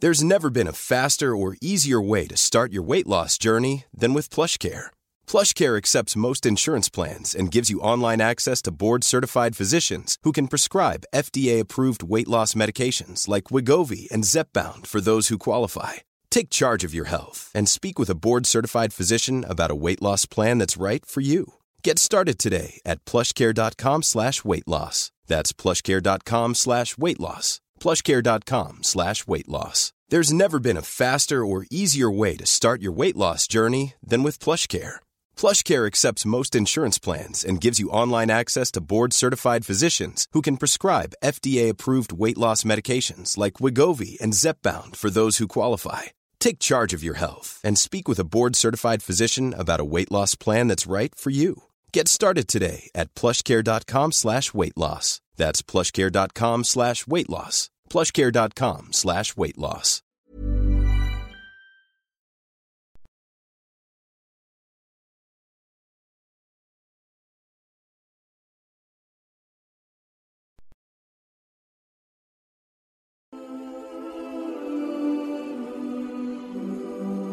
There's never been a faster or easier way to start your weight loss journey than with PlushCare. PlushCare accepts most insurance plans and gives you online access to board-certified physicians who can prescribe FDA-approved weight loss medications like Wegovy and Zepbound for those who qualify. Take charge of your health and speak with a board-certified physician about a weight loss plan that's right for you. Get started today at PlushCare.com/weight-loss. That's PlushCare.com/weight-loss. PlushCare.com/weight loss. There's never been a faster or easier way to start your weight loss journey than with PlushCare. PlushCare accepts most insurance plans and gives you online access to board-certified physicians who can prescribe FDA-approved weight loss medications like Wegovy and Zepbound for those who qualify. Take charge of your health and speak with a board-certified physician about a weight loss plan that's right for you. Get started today at PlushCare.com/weight loss. That's PlushCare.com/weight loss. plushcare.com slash weight loss.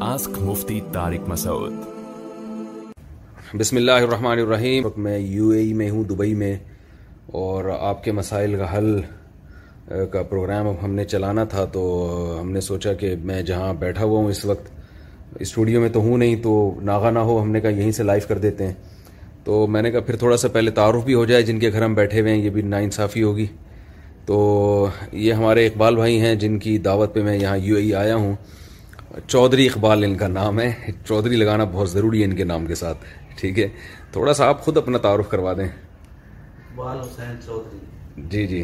Loss ask Mufti Tariq Masood بسم اللہ الرحمن الرحیم میں you اے ای میں ہوں Dubai میں اور آپ کے مسائل کا حل کا پروگرام اب ہم نے چلانا تھا تو ہم نے سوچا کہ میں جہاں بیٹھا ہوا ہوں اس وقت اسٹوڈیو میں تو ہوں نہیں تو ناغا نہ ہو ہم نے کہا یہیں سے لائیو کر دیتے ہیں تو میں نے کہا پھر تھوڑا سا پہلے تعارف بھی ہو جائے جن کے گھر ہم بیٹھے ہوئے ہیں یہ بھی ناانصافی ہوگی تو یہ ہمارے اقبال بھائی ہیں جن کی دعوت پہ میں یہاں یو اے ای آیا ہوں چودھری اقبال ان کا نام ہے چودھری لگانا بہت ضروری ہے ان کے نام کے ساتھ ٹھیک ہے تھوڑا سا آپ خود اپنا تعارف کروا دیں اقبال حسین چودھری جی جی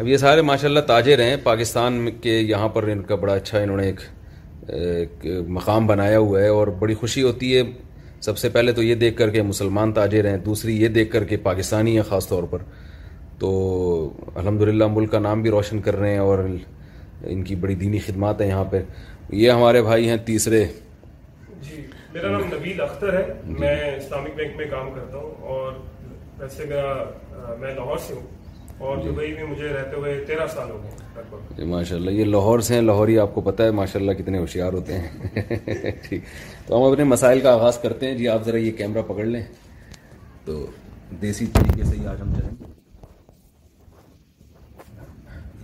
اب یہ سارے ماشاء اللہ تاجر ہیں پاکستان کے یہاں پر ان کا بڑا اچھا انہوں نے ایک مقام بنایا ہوا ہے اور بڑی خوشی ہوتی ہے سب سے پہلے تو یہ دیکھ کر کے مسلمان تاجر ہیں دوسری یہ دیکھ کر کے پاکستانی ہیں خاص طور پر تو الحمدللہ ملک کا نام بھی روشن کر رہے ہیں اور ان کی بڑی دینی خدمات ہیں یہاں پہ یہ ہمارے بھائی ہیں تیسرے جی میرا نام نبیل اختر ہے جی۔ میں اسلامک بینک میں کام کرتا ہوں اور ویسے میں لاہور سے ہوں اور دبئی میں مجھے رہتے ہوئے تیرہ سال ہو گئے جی ماشاء اللہ یہ لاہور سے ہیں لاہوری آپ کو پتا ہے ماشاء اللہ کتنے ہوشیار ہوتے ہیں جی، تو ہم اپنے مسائل کا آغاز کرتے ہیں جی آپ ذرا یہ کیمرہ پکڑ لیں تو دیسی طریقے سے ہی آج ہم چلیں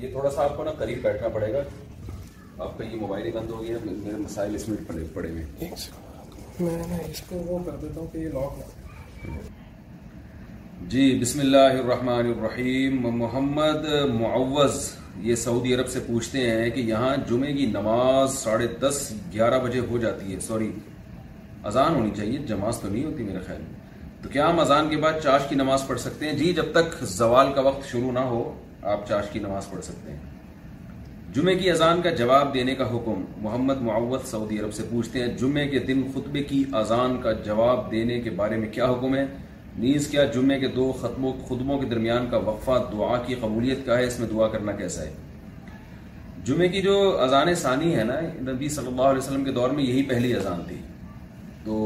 یہ تھوڑا سا آپ کو نا قریب بیٹھنا پڑے گا آپ کا یہ موبائل ہی بند ہو گیا میرے مسائل اس میں پڑے ہوئے میں اس کو وہ کر دیتا ہوں کہ یہ لاک جی بسم اللہ الرحمن الرحیم محمد معوض یہ سعودی عرب سے پوچھتے ہیں کہ یہاں جمعے کی نماز ساڑھے دس گیارہ بجے ہو جاتی ہے سوری اذان ہونی چاہیے جماز تو نہیں ہوتی میرے خیال میں تو کیا ہم اذان کے بعد چاش کی نماز پڑھ سکتے ہیں جی جب تک زوال کا وقت شروع نہ ہو آپ چاش کی نماز پڑھ سکتے ہیں جمعہ کی اذان کا جواب دینے کا حکم محمد معوض سعودی عرب سے پوچھتے ہیں جمعے کے دن خطبے کی اذان کا جواب دینے کے بارے میں کیا حکم ہے نیز کیا جمعے کے دو ختموں خدموں کے درمیان کا وقفہ دعا کی قبولیت کا ہے اس میں دعا کرنا کیسا ہے جمعے کی جو اذان ثانی ہے نا نبی صلی اللہ علیہ وسلم کے دور میں یہی پہلی اذان تھی تو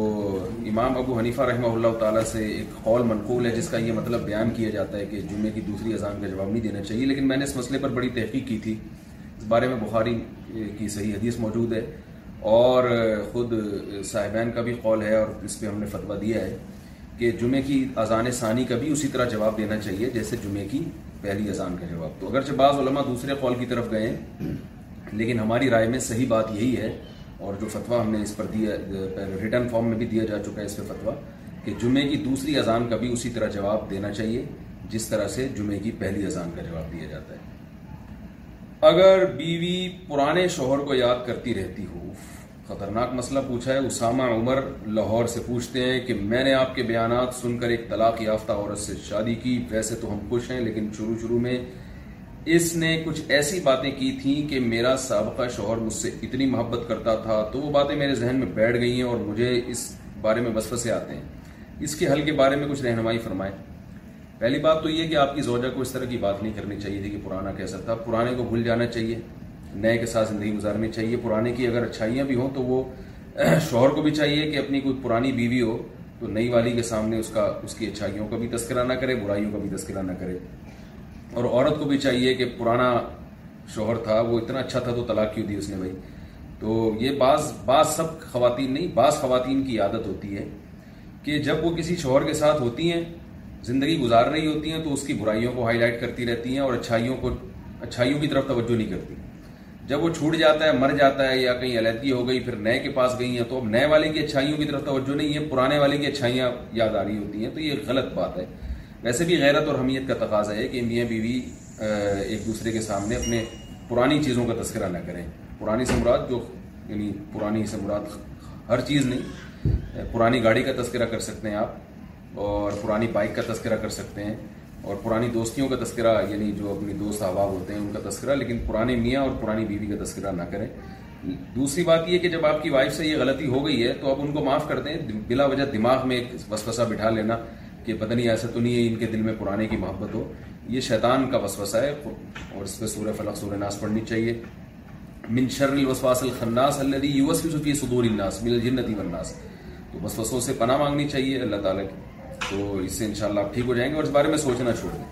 امام ابو حنیفہ رحمہ اللہ تعالیٰ سے ایک قول منقول ہے جس کا یہ مطلب بیان کیا جاتا ہے کہ جمعے کی دوسری اذان کا جواب نہیں دینا چاہیے لیکن میں نے اس مسئلے پر بڑی تحقیق کی تھی اس بارے میں بخاری کی صحیح حدیث موجود ہے اور خود صاحبین کا بھی قول ہے اور اس پہ ہم نے فتویٰ دیا ہے کہ جمعہ کی اذان ثانی کا بھی اسی طرح جواب دینا چاہیے جیسے جمعہ کی پہلی اذان کا جواب تو اگرچہ بعض علماء دوسرے قول کی طرف گئے ہیں لیکن ہماری رائے میں صحیح بات یہی ہے اور جو فتویٰ ہم نے اس پر دیا ریٹرن فارم میں بھی دیا جا چکا ہے اس پہ فتویٰ کہ جمعہ کی دوسری اذان کا بھی اسی طرح جواب دینا چاہیے جس طرح سے جمعہ کی پہلی اذان کا جواب دیا جاتا ہے اگر بیوی پرانے شوہر کو یاد کرتی رہتی ہو خطرناک مسئلہ پوچھا ہے اسامہ عمر لاہور سے پوچھتے ہیں کہ میں نے آپ کے بیانات سن کر ایک طلاق یافتہ عورت سے شادی کی ویسے تو ہم خوش ہیں لیکن شروع شروع میں اس نے کچھ ایسی باتیں کی تھیں کہ میرا سابقہ شوہر مجھ سے اتنی محبت کرتا تھا تو وہ باتیں میرے ذہن میں بیٹھ گئی ہیں اور مجھے اس بارے میں بس آتے ہیں اس کے حل کے بارے میں کچھ رہنمائی فرمائیں پہلی بات تو یہ کہ آپ کی زوجہ کو اس طرح کی بات نہیں کرنی چاہیے تھی کہ پرانا کیسا تھا پرانے کو بھول جانا چاہیے نئے کے ساتھ زندگی گزارنی چاہیے پرانے کی اگر اچھائیاں بھی ہوں تو وہ شوہر کو بھی چاہیے کہ اپنی کوئی پرانی بیوی ہو تو نئی والی کے سامنے اس کا اس کی اچھائیوں کا بھی تذکرہ نہ کرے برائیوں کا بھی تذکرہ نہ کرے اور عورت کو بھی چاہیے کہ پرانا شوہر تھا وہ اتنا اچھا تھا تو طلاق کیوں دی اس نے بھائی تو یہ بعض بعض سب خواتین نہیں بعض خواتین کی عادت ہوتی ہے کہ جب وہ کسی شوہر کے ساتھ ہوتی ہیں زندگی گزار رہی ہوتی ہیں تو اس کی برائیوں کو ہائی لائٹ کرتی رہتی ہیں اور اچھائیوں کو اچھائیوں کی طرف توجہ نہیں کرتی جب وہ چھوٹ جاتا ہے مر جاتا ہے یا کہیں علیحدگی ہو گئی پھر نئے کے پاس گئی ہیں تو اب نئے والے کی اچھائیوں کی طرف توجہ نہیں ہے پرانے والے کی اچھائیاں یاد آ رہی ہوتی ہیں تو یہ غلط بات ہے ویسے بھی غیرت اور حمیت کا تقاضا ہے کہ میاں بیوی ایک دوسرے کے سامنے اپنے پرانی چیزوں کا تذکرہ نہ کریں پرانی سمورات جو یعنی پرانی سمرات ہر چیز نہیں پرانی گاڑی کا تذکرہ کر سکتے ہیں آپ اور پرانی بائک کا تذکرہ کر سکتے ہیں اور پرانی دوستیوں کا تذکرہ یعنی جو اپنی دوست احباب ہوتے ہیں ان کا تذکرہ لیکن پرانے میاں اور پرانی بیوی کا تذکرہ نہ کریں دوسری بات یہ کہ جب آپ کی وائف سے یہ غلطی ہو گئی ہے تو آپ ان کو معاف کر دیں بلا وجہ دماغ میں ایک وسوسہ بٹھا لینا کہ پتہ نہیں ایسا تو نہیں ہے ان کے دل میں پرانے کی محبت ہو یہ شیطان کا وسوسہ ہے اور اس پہ سور فلق سور ناس پڑھنی چاہیے من شر الوسواس اللہ الذي يوسوس في صدور الناس من الجنة والناس تو وسوسوں سے پناہ مانگنی چاہیے اللہ تعالیٰ کی تو اس سے انشاءاللہ آپ ٹھیک ہو جائیں گے اور اس بارے میں سوچنا چھوڑ دیں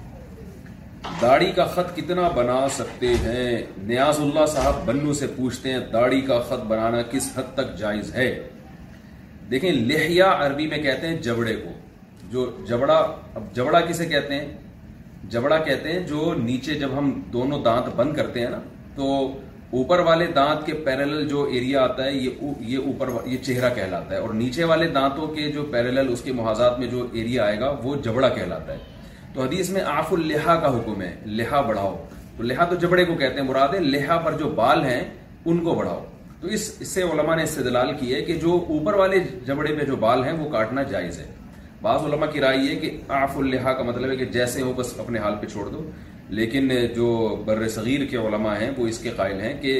داڑھی کا خط کتنا بنا سکتے ہیں نیاز اللہ صاحب بنو سے پوچھتے ہیں داڑھی کا خط بنانا کس حد تک جائز ہے دیکھیں لہیا عربی میں کہتے ہیں جبڑے کو جو جبڑا اب جبڑا کسے کہتے ہیں جبڑا کہتے ہیں جو نیچے جب ہم دونوں دانت بند کرتے ہیں نا تو اوپر والے دانت کے پیرل جو ایریا آتا ہے یہ اوپر یہ چہرہ کہلاتا ہے اور نیچے والے دانتوں کے جو پیرل محاذات میں جو ایریا آئے گا وہ جبڑا کہلاتا ہے تو حدیث میں آف الحا کا حکم ہے لہا بڑھاؤ تو لہا تو جبڑے کو کہتے ہیں مراد ہے لہا پر جو بال ہیں ان کو بڑھاؤ تو اس اس سے علماء نے استدلال کی ہے کہ جو اوپر والے جبڑے پہ جو بال ہیں وہ کاٹنا جائز ہے بعض علماء کی رائے یہ کہ آف الحا کا مطلب ہے کہ جیسے ہو بس اپنے حال پہ چھوڑ دو لیکن جو بر صغیر کے علماء ہیں وہ اس کے قائل ہیں کہ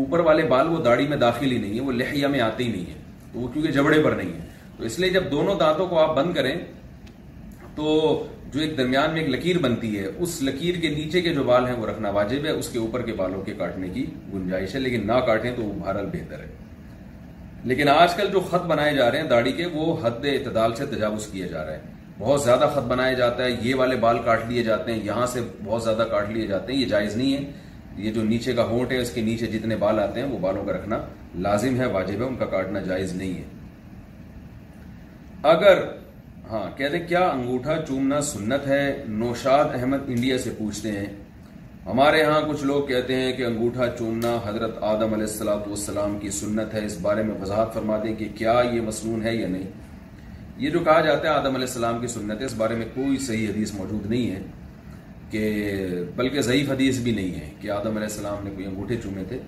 اوپر والے بال وہ داڑھی میں داخل ہی نہیں ہے وہ لہیا میں آتے ہی نہیں ہے تو وہ کیونکہ جبڑے پر نہیں ہے تو اس لیے جب دونوں دانتوں کو آپ بند کریں تو جو ایک درمیان میں ایک لکیر بنتی ہے اس لکیر کے نیچے کے جو بال ہیں وہ رکھنا واجب ہے اس کے اوپر کے بالوں کے کاٹنے کی گنجائش ہے لیکن نہ کاٹیں تو وہ بہرحال بہتر ہے لیکن آج کل جو خط بنائے جا رہے ہیں داڑھی کے وہ حد اعتدال سے تجاوز کیا جا رہے ہیں بہت زیادہ خط بنایا جاتا ہے یہ والے بال کاٹ لیے جاتے ہیں یہاں سے بہت زیادہ کاٹ لیے جاتے ہیں یہ جائز نہیں ہے یہ جو نیچے کا ہونٹ ہے اس کے نیچے جتنے بال آتے ہیں وہ بالوں کا رکھنا لازم ہے واجب ہے ان کا کاٹنا جائز نہیں ہے اگر ہاں کہہ دیں کیا انگوٹھا چومنا سنت ہے نوشاد احمد انڈیا سے پوچھتے ہیں ہمارے ہاں کچھ لوگ کہتے ہیں کہ انگوٹھا چومنا حضرت آدم علیہ السلام والسلام کی سنت ہے اس بارے میں وضاحت فرما دیں کہ کیا یہ مصنون ہے یا نہیں یہ جو کہا جاتا ہے آدم علیہ السلام کی سنت ہے اس بارے میں کوئی صحیح حدیث موجود نہیں ہے کہ بلکہ ضعیف حدیث بھی نہیں ہے کہ آدم علیہ السلام نے کوئی انگوٹھے چومے تھے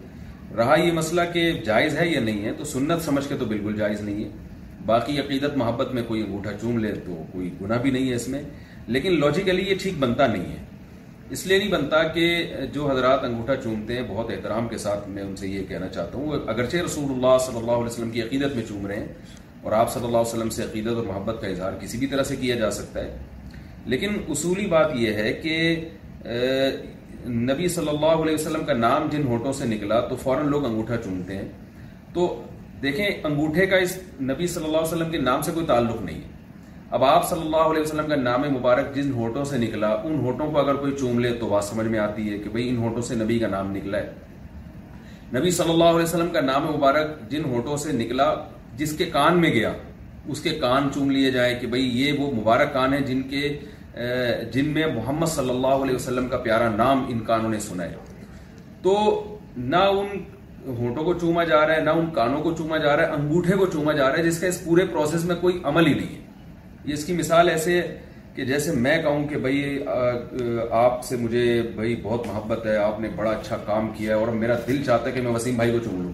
رہا یہ مسئلہ کہ جائز ہے یا نہیں ہے تو سنت سمجھ کے تو بالکل جائز نہیں ہے باقی عقیدت محبت میں کوئی انگوٹھا چوم لے تو کوئی گناہ بھی نہیں ہے اس میں لیکن لاجیکلی یہ ٹھیک بنتا نہیں ہے اس لیے نہیں بنتا کہ جو حضرات انگوٹھا چومتے ہیں بہت احترام کے ساتھ میں ان سے یہ کہنا چاہتا ہوں اگرچہ رسول اللہ صلی اللہ علیہ وسلم کی عقیدت میں چوم رہے ہیں اور آپ صلی اللہ علیہ وسلم سے عقیدت اور محبت کا اظہار کسی بھی طرح سے کیا جا سکتا ہے لیکن اصولی بات یہ ہے کہ نبی صلی اللہ علیہ وسلم کا نام جن ہوٹوں سے نکلا تو فوراً لوگ انگوٹھا چونتے ہیں تو دیکھیں انگوٹھے کا اس نبی صلی اللہ علیہ وسلم کے نام سے کوئی تعلق نہیں ہے اب آپ صلی اللہ علیہ وسلم کا نام مبارک جن ہوٹوں سے نکلا ان ہوٹوں کو اگر کوئی چوم لے تو بات سمجھ میں آتی ہے کہ بھئی ان ہوٹوں سے نبی کا نام نکلا ہے نبی صلی اللہ علیہ وسلم کا نام مبارک جن ہوٹوں سے نکلا جس کے کان میں گیا اس کے کان چوم لیے جائے کہ بھئی یہ وہ مبارک کان ہے جن کے جن میں محمد صلی اللہ علیہ وسلم کا پیارا نام ان کانوں نے سنا ہے تو نہ ان ہونٹوں کو چوما جا رہا ہے نہ ان کانوں کو چوما جا رہا ہے انگوٹھے کو چوما جا رہا ہے جس کا اس پورے پروسیس میں کوئی عمل ہی نہیں ہے یہ اس کی مثال ایسے ہے کہ جیسے میں کہوں کہ بھائی آپ سے مجھے بھائی بہت محبت ہے آپ نے بڑا اچھا کام کیا ہے اور میرا دل چاہتا ہے کہ میں وسیم بھائی کو چوم لوں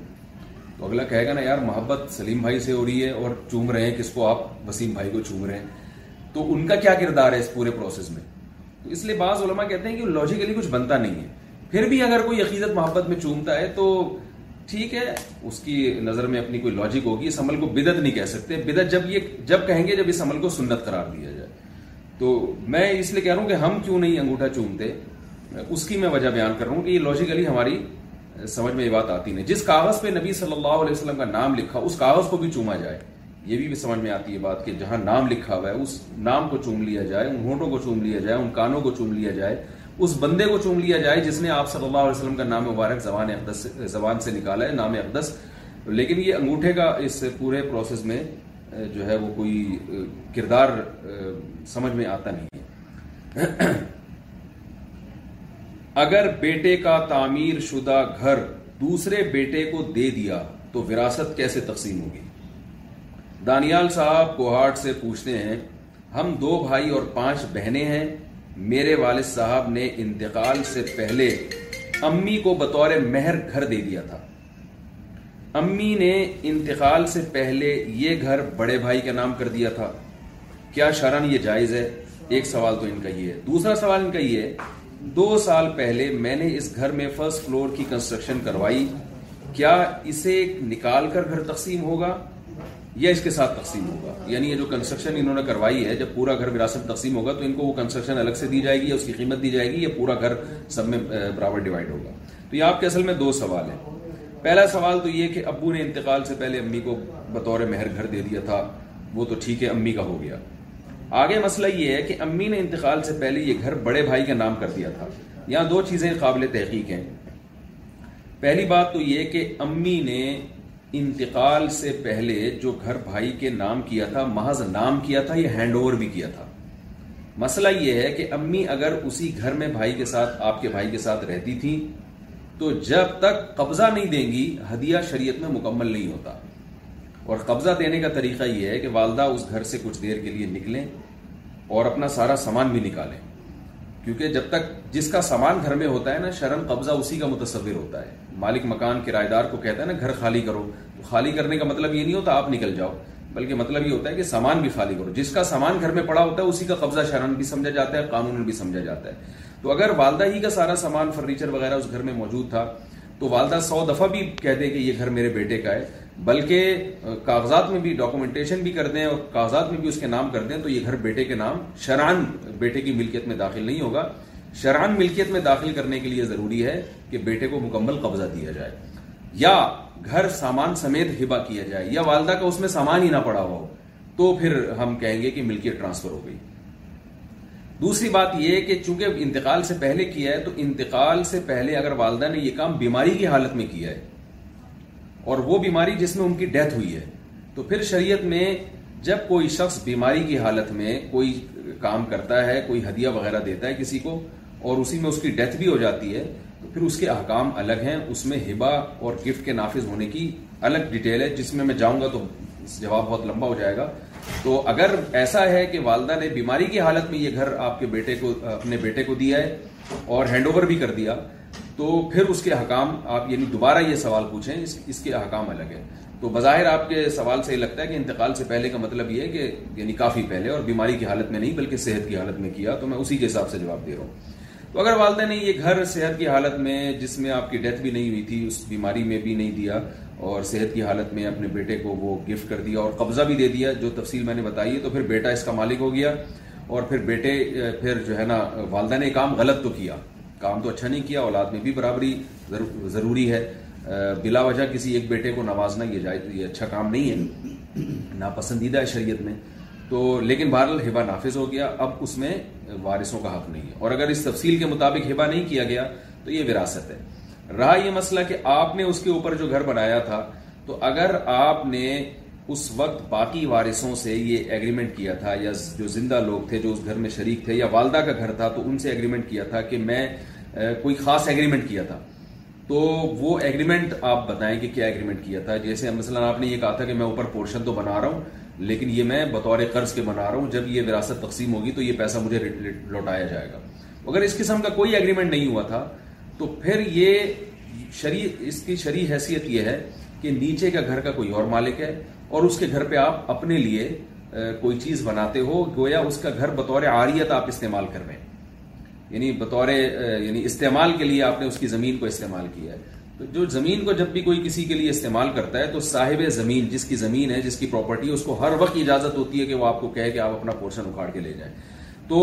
تو اگلا کہے گا نا یار محبت سلیم بھائی سے ہو رہی ہے اور چوم رہے ہیں کس کو آپ وسیم بھائی کو چوم رہے ہیں تو ان کا کیا کردار ہے اس پورے میں تو اس لیے بعض علماء کہتے ہیں کہ لاجیکلی کچھ بنتا نہیں ہے پھر بھی اگر کوئی عقیدت محبت میں چومتا ہے تو ٹھیک ہے اس کی نظر میں اپنی کوئی لاجک ہوگی اس عمل کو بدت نہیں کہہ سکتے بدت جب یہ جب کہیں گے جب اس عمل کو سنت قرار دیا جائے تو میں اس لیے کہہ رہا ہوں کہ ہم کیوں نہیں انگوٹھا چومتے اس کی میں وجہ بیان کر رہا ہوں کہ یہ لاجیکلی ہماری سمجھ میں یہ بات آتی نہیں جس کاغذ پہ نبی صلی اللہ علیہ وسلم کا نام لکھا اس کاغذ کو بھی چوما جائے یہ بھی سمجھ میں آتی ہے بات کہ جہاں نام لکھا ہوا ہے اس نام کو چوم لیا جائے ان ہونٹوں کو چوم لیا جائے ان کانوں کو چوم لیا جائے اس بندے کو چوم لیا جائے جس نے آپ صلی اللہ علیہ وسلم کا نام مبارک زبان اقدس زبان سے نکالا ہے نام اقدس لیکن یہ انگوٹھے کا اس پورے پروسیس میں جو ہے وہ کوئی کردار سمجھ میں آتا نہیں ہے اگر بیٹے کا تعمیر شدہ گھر دوسرے بیٹے کو دے دیا تو وراثت کیسے تقسیم ہوگی دانیال صاحب کوہاٹ سے پوچھتے ہیں ہم دو بھائی اور پانچ بہنیں ہیں میرے والد صاحب نے انتقال سے پہلے امی کو بطور مہر گھر دے دیا تھا امی نے انتقال سے پہلے یہ گھر بڑے بھائی کے نام کر دیا تھا کیا شرن یہ جائز ہے ایک سوال تو ان کا یہ ہے دوسرا سوال ان کا یہ ہے دو سال پہلے میں نے اس گھر میں فرسٹ فلور کی کنسٹرکشن کروائی کیا اسے نکال کر گھر تقسیم ہوگا یا اس کے ساتھ تقسیم ہوگا یعنی یہ جو کنسٹرکشن انہوں نے کروائی ہے جب پورا گھر وراثت تقسیم ہوگا تو ان کو وہ کنسٹرکشن الگ سے دی جائے گی یا اس کی قیمت دی جائے گی یا پورا گھر سب میں برابر ڈیوائڈ ہوگا تو یہ آپ کے اصل میں دو سوال ہیں پہلا سوال تو یہ کہ ابو نے انتقال سے پہلے امی کو بطور مہر گھر دے دیا تھا وہ تو ٹھیک ہے امی کا ہو گیا آگے مسئلہ یہ ہے کہ امی نے انتقال سے پہلے یہ گھر بڑے بھائی کا نام کر دیا تھا یہاں دو چیزیں قابل تحقیق ہیں پہلی بات تو یہ کہ امی نے انتقال سے پہلے جو گھر بھائی کے نام کیا تھا محض نام کیا تھا یہ ہینڈ اوور بھی کیا تھا مسئلہ یہ ہے کہ امی اگر اسی گھر میں بھائی کے ساتھ آپ کے بھائی کے ساتھ رہتی تھی تو جب تک قبضہ نہیں دیں گی ہدیہ شریعت میں مکمل نہیں ہوتا اور قبضہ دینے کا طریقہ یہ ہے کہ والدہ اس گھر سے کچھ دیر کے لیے نکلیں اور اپنا سارا سامان بھی نکالیں کیونکہ جب تک جس کا سامان گھر میں ہوتا ہے نا شرم قبضہ اسی کا متصور ہوتا ہے مالک مکان کرایہ دار کو کہتا ہے نا گھر خالی کرو تو خالی کرنے کا مطلب یہ نہیں ہوتا آپ نکل جاؤ بلکہ مطلب یہ ہوتا ہے کہ سامان بھی خالی کرو جس کا سامان گھر میں پڑا ہوتا ہے اسی کا قبضہ شرم بھی سمجھا جاتا ہے قانون بھی سمجھا جاتا ہے تو اگر والدہ ہی کا سارا سامان فرنیچر وغیرہ اس گھر میں موجود تھا تو والدہ سو دفعہ بھی کہہ دے کہ یہ گھر میرے بیٹے کا ہے بلکہ کاغذات میں بھی ڈاکومنٹیشن بھی کر دیں اور کاغذات میں بھی اس کے نام کر دیں تو یہ گھر بیٹے کے نام شران بیٹے کی ملکیت میں داخل نہیں ہوگا شران ملکیت میں داخل کرنے کے لیے ضروری ہے کہ بیٹے کو مکمل قبضہ دیا جائے یا گھر سامان سمیت ہبا کیا جائے یا والدہ کا اس میں سامان ہی نہ پڑا ہو تو پھر ہم کہیں گے کہ ملکیت ٹرانسفر ہو گئی دوسری بات یہ کہ چونکہ انتقال سے پہلے کیا ہے تو انتقال سے پہلے اگر والدہ نے یہ کام بیماری کی حالت میں کیا ہے اور وہ بیماری جس میں ان کی ڈیتھ ہوئی ہے تو پھر شریعت میں جب کوئی شخص بیماری کی حالت میں کوئی کام کرتا ہے کوئی ہدیہ وغیرہ دیتا ہے کسی کو اور اسی میں اس کی ڈیتھ بھی ہو جاتی ہے تو پھر اس کے احکام الگ ہیں اس میں ہبا اور گفٹ کے نافذ ہونے کی الگ ڈیٹیل ہے جس میں میں جاؤں گا تو جواب بہت لمبا ہو جائے گا تو اگر ایسا ہے کہ والدہ نے بیماری کی حالت میں یہ گھر آپ کے بیٹے کو اپنے بیٹے کو دیا ہے اور ہینڈ اوور بھی کر دیا تو پھر اس کے حکام آپ یعنی دوبارہ یہ سوال پوچھیں اس کے حکام الگ ہے تو بظاہر آپ کے سوال سے یہ لگتا ہے کہ انتقال سے پہلے کا مطلب یہ ہے کہ یعنی کافی پہلے اور بیماری کی حالت میں نہیں بلکہ صحت کی حالت میں کیا تو میں اسی کے حساب سے جواب دے رہا ہوں تو اگر والدہ نے یہ گھر صحت کی حالت میں جس میں آپ کی ڈیتھ بھی نہیں ہوئی تھی اس بیماری میں بھی نہیں دیا اور صحت کی حالت میں اپنے بیٹے کو وہ گفٹ کر دیا اور قبضہ بھی دے دیا جو تفصیل میں نے بتائی ہے تو پھر بیٹا اس کا مالک ہو گیا اور پھر بیٹے پھر جو ہے نا والدہ نے کام غلط تو کیا کام تو اچھا نہیں کیا اولاد میں بھی برابری ضروری ہے بلا وجہ کسی ایک بیٹے کو نوازنا یہ جائے تو یہ اچھا کام نہیں ہے ناپسندیدہ ہے شریعت میں تو لیکن بہرحال ہبا نافذ ہو گیا اب اس میں وارثوں کا حق نہیں ہے اور اگر اس تفصیل کے مطابق ہبا نہیں کیا گیا تو یہ وراثت ہے رہا یہ مسئلہ کہ آپ نے اس کے اوپر جو گھر بنایا تھا تو اگر آپ نے اس وقت باقی وارثوں سے یہ ایگریمنٹ کیا تھا یا جو زندہ لوگ تھے جو اس گھر میں شریک تھے یا والدہ کا گھر تھا تو ان سے ایگریمنٹ کیا تھا کہ میں کوئی خاص ایگریمنٹ کیا تھا تو وہ ایگریمنٹ آپ بتائیں کہ کیا ایگریمنٹ کیا تھا جیسے مثلا آپ نے یہ کہا تھا کہ میں اوپر پورشن تو بنا رہا ہوں لیکن یہ میں بطور قرض کے بنا رہا ہوں جب یہ وراثت تقسیم ہوگی تو یہ پیسہ مجھے لوٹایا جائے گا اگر اس قسم کا کوئی ایگریمنٹ نہیں ہوا تھا تو پھر یہ شریع اس کی شرع حیثیت یہ ہے کہ نیچے کا گھر کا کوئی اور مالک ہے اور اس کے گھر پہ آپ اپنے لیے کوئی چیز بناتے ہو گویا اس کا گھر بطور آریت آپ استعمال کر رہے ہیں یعنی بطور یعنی استعمال کے لیے آپ نے اس کی زمین کو استعمال کیا ہے تو جو زمین کو جب بھی کوئی کسی کے لیے استعمال کرتا ہے تو صاحب زمین جس کی زمین ہے جس کی پراپرٹی اس کو ہر وقت اجازت ہوتی ہے کہ وہ آپ کو کہے کہ آپ اپنا پورشن اکھاڑ کے لے جائیں تو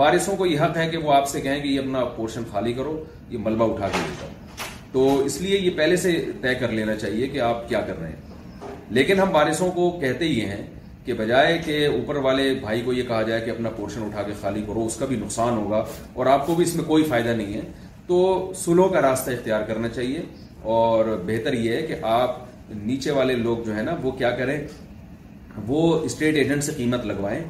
وارثوں کو یہ حق ہے کہ وہ آپ سے کہیں کہ یہ اپنا پورشن خالی کرو یہ ملبہ اٹھا کے لے جاؤ تو اس لیے یہ پہلے سے طے کر لینا چاہیے کہ آپ کیا کر رہے ہیں لیکن ہم وارثوں کو کہتے ہی ہیں کہ بجائے کہ اوپر والے بھائی کو یہ کہا جائے کہ اپنا پورشن اٹھا کے خالی کرو اس کا بھی نقصان ہوگا اور آپ کو بھی اس میں کوئی فائدہ نہیں ہے تو سلو کا راستہ اختیار کرنا چاہیے اور بہتر یہ ہے کہ آپ نیچے والے لوگ جو ہے نا وہ کیا کریں وہ اسٹیٹ ایجنٹ سے قیمت لگوائیں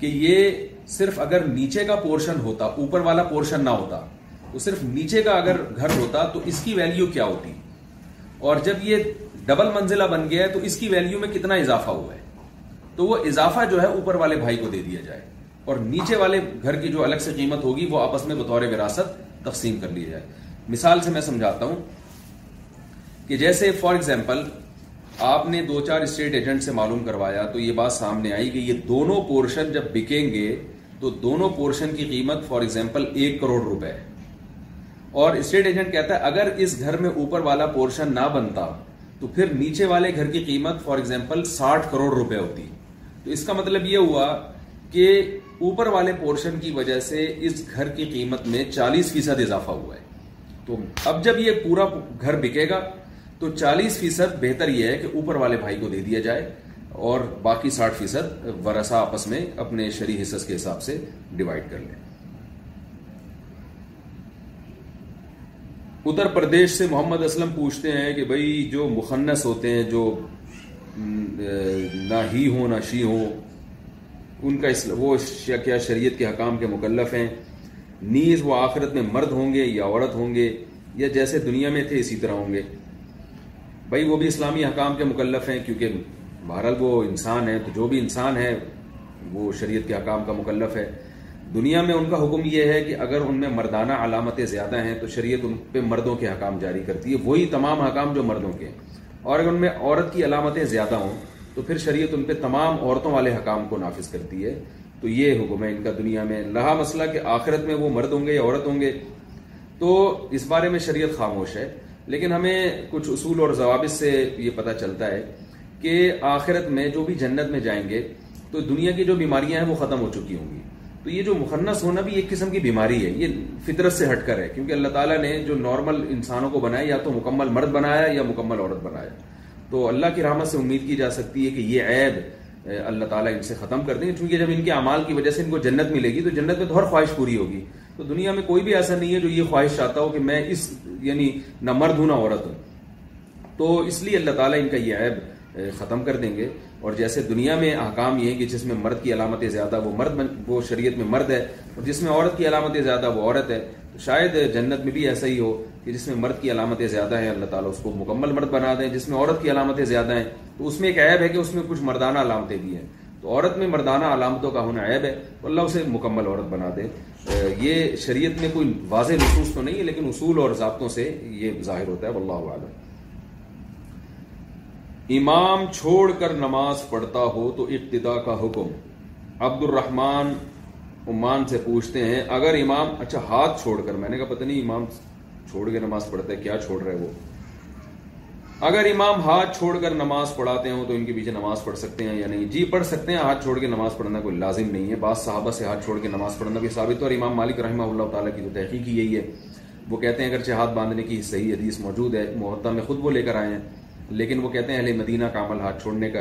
کہ یہ صرف اگر نیچے کا پورشن ہوتا اوپر والا پورشن نہ ہوتا تو صرف نیچے کا اگر گھر ہوتا تو اس کی ویلیو کیا ہوتی اور جب یہ ڈبل منزلہ بن گیا ہے تو اس کی ویلیو میں کتنا اضافہ ہوا ہے تو وہ اضافہ جو ہے اوپر والے بھائی کو دے دیا جائے اور نیچے والے گھر کی جو الگ سے قیمت ہوگی وہ آپس میں بطور وراثت تقسیم کر لی جائے مثال سے میں سمجھاتا ہوں کہ جیسے فار ایگزامپل آپ نے دو چار اسٹیٹ ایجنٹ سے معلوم کروایا تو یہ بات سامنے آئی کہ یہ دونوں پورشن جب بکیں گے تو دونوں پورشن کی قیمت فار ایگزامپل ایک کروڑ ہے اور اسٹیٹ ایجنٹ کہتا ہے اگر اس گھر میں اوپر والا پورشن نہ بنتا تو پھر نیچے والے گھر کی قیمت فار ایگزامپل ساٹھ کروڑ روپے ہوتی ہے تو اس کا مطلب یہ ہوا کہ اوپر والے پورشن کی وجہ سے اس گھر کی قیمت میں چالیس فیصد اضافہ ہوا ہے تو اب جب یہ پورا گھر بکے گا تو چالیس فیصد بہتر یہ ہے کہ اوپر والے بھائی کو دے دیا جائے اور باقی ساٹھ فیصد ورثا آپس میں اپنے شریح حصص کے حساب سے ڈیوائڈ کر لیں اتر پردیش سے محمد اسلم پوچھتے ہیں کہ بھائی جو مخنص ہوتے ہیں جو نہ ہی ہوں نہ شی ہوں ان کا وہ کیا شریعت کے حکام کے مکلف ہیں نیز وہ آخرت میں مرد ہوں گے یا عورت ہوں گے یا جیسے دنیا میں تھے اسی طرح ہوں گے بھائی وہ بھی اسلامی حکام کے مکلف ہیں کیونکہ بہرحال وہ انسان ہیں تو جو بھی انسان ہے وہ شریعت کے حکام کا مکلف ہے دنیا میں ان کا حکم یہ ہے کہ اگر ان میں مردانہ علامتیں زیادہ ہیں تو شریعت ان پہ مردوں کے حکام جاری کرتی ہے وہی تمام حکام جو مردوں کے ہیں اور اگر ان میں عورت کی علامتیں زیادہ ہوں تو پھر شریعت ان پہ تمام عورتوں والے حکام کو نافذ کرتی ہے تو یہ حکم ہے ان کا دنیا میں لہا مسئلہ کہ آخرت میں وہ مرد ہوں گے یا عورت ہوں گے تو اس بارے میں شریعت خاموش ہے لیکن ہمیں کچھ اصول اور ضوابط سے یہ پتہ چلتا ہے کہ آخرت میں جو بھی جنت میں جائیں گے تو دنیا کی جو بیماریاں ہیں وہ ختم ہو چکی ہوں گی تو یہ جو مخنص ہونا بھی ایک قسم کی بیماری ہے یہ فطرت سے ہٹ کر ہے کیونکہ اللہ تعالیٰ نے جو نارمل انسانوں کو بنایا یا تو مکمل مرد بنایا یا مکمل عورت بنایا تو اللہ کی رحمت سے امید کی جا سکتی ہے کہ یہ عیب اللہ تعالیٰ ان سے ختم کر دیں چونکہ جب ان کے اعمال کی وجہ سے ان کو جنت ملے گی تو جنت میں تو ہر خواہش پوری ہوگی تو دنیا میں کوئی بھی ایسا نہیں ہے جو یہ خواہش چاہتا ہو کہ میں اس یعنی نہ مرد ہوں نہ عورت ہوں تو اس لیے اللہ تعالیٰ ان کا یہ عیب ختم کر دیں گے اور جیسے دنیا میں احکام یہ ہیں کہ جس میں مرد کی علامتیں زیادہ وہ مرد وہ شریعت میں مرد ہے اور جس میں عورت کی علامتیں زیادہ وہ عورت ہے تو شاید جنت میں بھی ایسا ہی ہو کہ جس میں مرد کی علامتیں زیادہ ہیں اللہ تعالیٰ اس کو مکمل مرد بنا دیں جس میں عورت کی علامتیں زیادہ ہیں تو اس میں ایک عیب ہے کہ اس میں کچھ مردانہ علامتیں بھی ہیں تو عورت میں مردانہ علامتوں کا ہونا عیب ہے تو اللہ اسے مکمل عورت بنا دے یہ شریعت میں کوئی واضح نصوص تو نہیں ہے لیکن اصول اور ضابطوں سے یہ ظاہر ہوتا ہے اللہ عالم امام چھوڑ کر نماز پڑھتا ہو تو ابتدا کا حکم عبد الرحمان عمان سے پوچھتے ہیں اگر امام اچھا ہاتھ چھوڑ کر میں نے کہا پتہ نہیں امام چھوڑ کے نماز پڑھتا ہے کیا چھوڑ رہے وہ اگر امام ہاتھ چھوڑ کر نماز پڑھاتے ہوں تو ان کے پیچھے نماز پڑھ سکتے ہیں یا نہیں جی پڑھ سکتے ہیں ہاتھ چھوڑ کے نماز پڑھنا کوئی لازم نہیں ہے بعض صحابہ سے ہاتھ چھوڑ کے نماز پڑھنا بھی ثابت اور امام مالک رحمہ اللہ تعالیٰ کی جو تحقیق یہی ہے وہ کہتے ہیں اگرچہ ہاتھ باندھنے کی صحیح حدیث موجود ہے محتہ میں خود وہ لے کر آئے ہیں لیکن وہ کہتے ہیں اہل مدینہ کا عمل ہاتھ چھوڑنے کا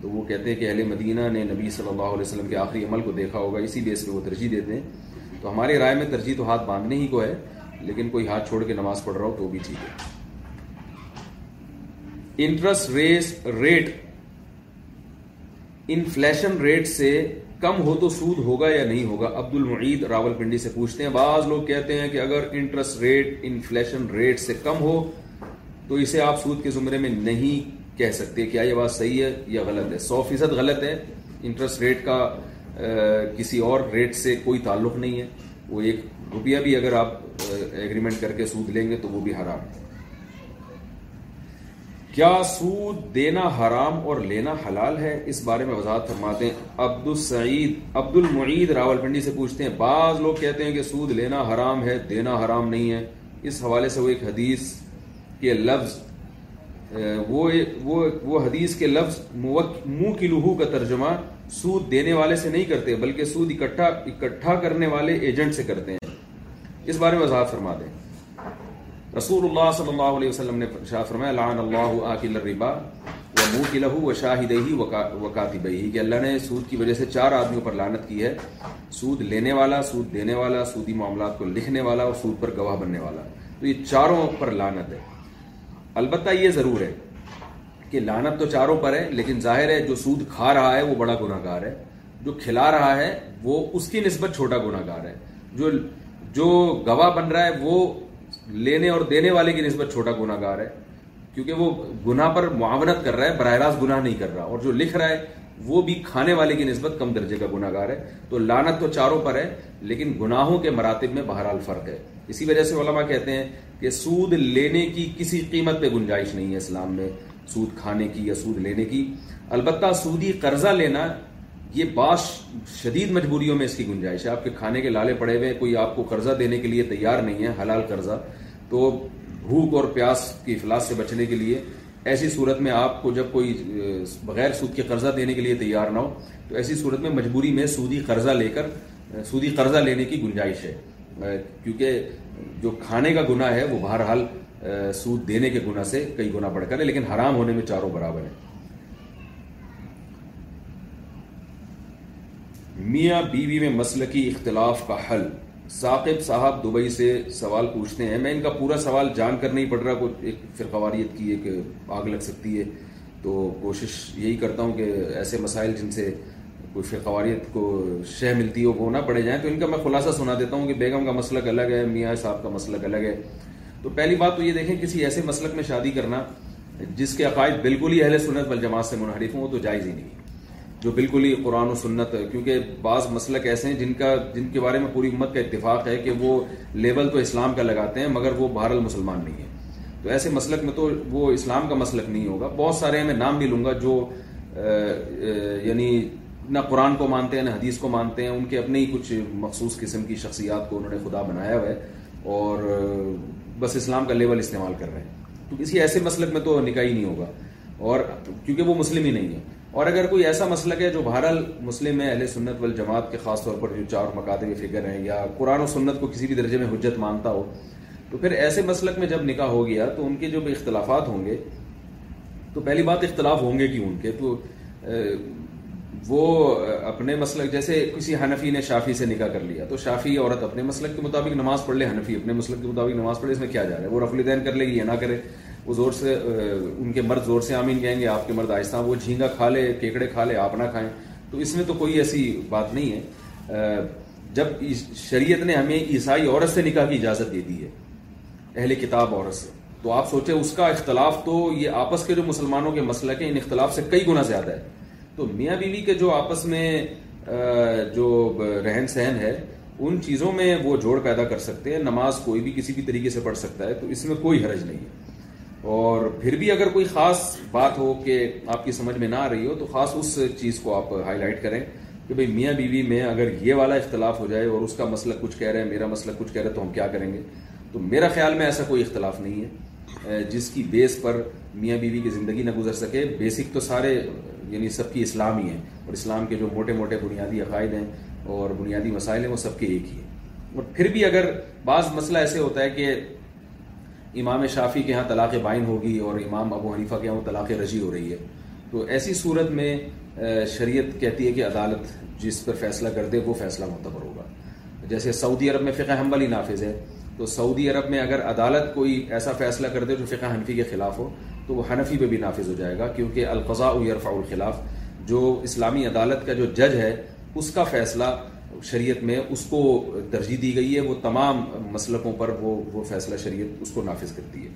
تو وہ کہتے ہیں کہ اہل مدینہ نے نبی صلی اللہ علیہ وسلم کے آخری عمل کو دیکھا ہوگا اسی بیس پہ وہ ترجیح دیتے ہیں تو ہمارے رائے میں ترجیح تو ہاتھ باندھنے ہی کو ہے لیکن کوئی ہاتھ چھوڑ کے نماز پڑھ رہا ہو تو بھی ٹھیک ہے انٹرسٹ ریس ریٹ انفلیشن ریٹ سے کم ہو تو سود ہوگا یا نہیں ہوگا عبد المعید راول پنڈی سے پوچھتے ہیں بعض لوگ کہتے ہیں کہ اگر انٹرسٹ ریٹ انفلیشن ریٹ سے کم ہو تو اسے آپ سود کے زمرے میں نہیں کہہ سکتے کیا یہ بات صحیح ہے یا غلط ہے سو فیصد غلط ہے انٹرسٹ ریٹ کا کسی اور ریٹ سے کوئی تعلق نہیں ہے وہ ایک روپیہ بھی اگر آپ ایگریمنٹ کر کے سود لیں گے تو وہ بھی حرام ہے کیا سود دینا حرام اور لینا حلال ہے اس بارے میں وضاحت فرماتے ہیں عبد السعید عبد المعید راول پنڈی سے پوچھتے ہیں بعض لوگ کہتے ہیں کہ سود لینا حرام ہے دینا حرام نہیں ہے اس حوالے سے وہ ایک حدیث کے لفظ وہ حدیث کے لفظ منہ کی لہو کا ترجمہ سود دینے والے سے نہیں کرتے بلکہ سود اکٹھا اکٹھا کرنے والے ایجنٹ سے کرتے ہیں اس بارے میں وضاحت فرما دیں رسول اللہ صلی اللہ علیہ وسلم نے شاہ فرمایا لعن اللہ آکل الربا منہ کی لہو و ہی وکاتی بہی کہ اللہ نے سود کی وجہ سے چار آدمیوں پر لانت کی ہے سود لینے والا سود دینے والا سودی معاملات کو لکھنے والا اور سود پر گواہ بننے والا تو یہ چاروں پر لانت ہے البتہ یہ ضرور ہے کہ لانت تو چاروں پر ہے لیکن ظاہر ہے جو سود کھا رہا ہے وہ بڑا گناہ گار ہے جو کھلا رہا ہے وہ اس کی نسبت چھوٹا گناہ گار ہے جو جو گواہ بن رہا ہے وہ لینے اور دینے والے کی نسبت چھوٹا گناہ گار ہے کیونکہ وہ گناہ پر معاونت کر رہا ہے براہ راست گناہ نہیں کر رہا اور جو لکھ رہا ہے وہ بھی کھانے والے کی نسبت کم درجے کا گناہ گار ہے تو لانت تو چاروں پر ہے لیکن گناہوں کے مراتب میں بہرحال فرق ہے اسی وجہ سے علماء کہتے ہیں کہ سود لینے کی کسی قیمت پہ گنجائش نہیں ہے اسلام میں سود کھانے کی یا سود لینے کی البتہ سودی قرضہ لینا یہ باش شدید مجبوریوں میں اس کی گنجائش ہے آپ کے کھانے کے لالے پڑے ہوئے کوئی آپ کو قرضہ دینے کے لیے تیار نہیں ہے حلال قرضہ تو بھوک اور پیاس کی افلاس سے بچنے کے لیے ایسی صورت میں آپ کو جب کوئی بغیر سود کے قرضہ دینے کے لیے تیار نہ ہو تو ایسی صورت میں مجبوری میں سودی قرضہ لے کر سودی قرضہ لینے کی گنجائش ہے کیونکہ جو کھانے کا گناہ ہے وہ بہرحال سود دینے کے گناہ سے کئی گنا بڑھ کر ہے لیکن حرام ہونے میں چاروں برابر ہیں میاں میں کی اختلاف کا حل ثاقب صاحب دبئی سے سوال پوچھتے ہیں میں ان کا پورا سوال جان کر نہیں پڑ رہا کوئی ایک فرقواریت کی ایک آگ لگ سکتی ہے تو کوشش یہی کرتا ہوں کہ ایسے مسائل جن سے کچھ قواریت کو شہ ملتی ہو وہ نہ پڑے جائیں تو ان کا میں خلاصہ سنا دیتا ہوں کہ بیگم کا مسلک الگ ہے میاں صاحب کا مسلک الگ ہے تو پہلی بات تو یہ دیکھیں کسی ایسے مسلک میں شادی کرنا جس کے عقائد بالکل ہی اہل سنت جماعت سے منحرف ہوں وہ تو جائز ہی نہیں جو بالکل ہی قرآن و سنت ہے کیونکہ بعض مسلک ایسے ہیں جن کا جن کے بارے میں پوری امت کا اتفاق ہے کہ وہ لیول تو اسلام کا لگاتے ہیں مگر وہ بہر مسلمان نہیں ہے تو ایسے مسلک میں تو وہ اسلام کا مسلک نہیں ہوگا بہت سارے میں نام بھی لوں گا جو یعنی نہ قرآن کو مانتے ہیں نہ حدیث کو مانتے ہیں ان کے اپنے ہی کچھ مخصوص قسم کی شخصیات کو انہوں نے خدا بنایا ہے اور بس اسلام کا لیول استعمال کر رہے ہیں تو کسی ایسے مسلک میں تو نکاح ہی نہیں ہوگا اور کیونکہ وہ مسلم ہی نہیں ہے اور اگر کوئی ایسا مسلک ہے جو بہرحال مسلم ہے اہل سنت والجماعت کے خاص طور پر جو چار مکاتے فکر ہیں یا قرآن و سنت کو کسی بھی درجے میں حجت مانتا ہو تو پھر ایسے مسلک میں جب نکاح ہو گیا تو ان کے جو اختلافات ہوں گے تو پہلی بات اختلاف ہوں گے کیوں کے تو وہ اپنے مسلک جیسے کسی حنفی نے شافی سے نکاح کر لیا تو شافی عورت اپنے مسلک کے مطابق نماز پڑھ لے حنفی اپنے مسلک کے مطابق نماز پڑھے اس میں کیا جا رہا ہے وہ رفل دین کر لے گی یا نہ کرے وہ زور سے ان کے مرد زور سے آمین کہیں گے آپ کے مرد آہستہ وہ جھینگا کھا لے کیکڑے کھا لے آپ نہ کھائیں تو اس میں تو کوئی ایسی بات نہیں ہے جب شریعت نے ہمیں عیسائی عورت سے نکاح کی اجازت دے دی ہے اہل کتاب عورت سے تو آپ سوچیں اس کا اختلاف تو یہ آپس کے جو مسلمانوں کے مسلک ہیں ان اختلاف سے کئی گنا زیادہ ہے تو میاں بیوی کے جو آپس میں جو رہن سہن ہے ان چیزوں میں وہ جوڑ پیدا کر سکتے ہیں نماز کوئی بھی کسی بھی طریقے سے پڑھ سکتا ہے تو اس میں کوئی حرج نہیں ہے اور پھر بھی اگر کوئی خاص بات ہو کہ آپ کی سمجھ میں نہ آ رہی ہو تو خاص اس چیز کو آپ ہائی لائٹ کریں کہ بھئی میاں بیوی میں اگر یہ والا اختلاف ہو جائے اور اس کا مسئلہ کچھ کہہ رہے ہیں میرا مسئلہ کچھ کہہ رہے تو ہم کیا کریں گے تو میرا خیال میں ایسا کوئی اختلاف نہیں ہے جس کی بیس پر میاں بیوی کی زندگی نہ گزر سکے بیسک تو سارے یعنی سب کی اسلام ہی ہے اور اسلام کے جو موٹے موٹے بنیادی عقائد ہیں اور بنیادی مسائل ہیں وہ سب کے ایک ہی ہیں اور پھر بھی اگر بعض مسئلہ ایسے ہوتا ہے کہ امام شافی کے ہاں طلاق بائن ہوگی اور امام ابو حنیفہ کے ہاں وہ طلاق رجی ہو رہی ہے تو ایسی صورت میں شریعت کہتی ہے کہ عدالت جس پر فیصلہ کر دے وہ فیصلہ معتبر ہوگا جیسے سعودی عرب میں فقہ حنبلی نافذ ہے تو سعودی عرب میں اگر عدالت کوئی ایسا فیصلہ کر دے جو فقہ حنفی کے خلاف ہو تو وہ حنفی پہ بھی نافذ ہو جائے گا کیونکہ القضاء یرفع الخلاف جو اسلامی عدالت کا جو جج ہے اس کا فیصلہ شریعت میں اس کو ترجیح دی گئی ہے وہ تمام مسلکوں پر وہ فیصلہ شریعت اس کو نافذ کرتی ہے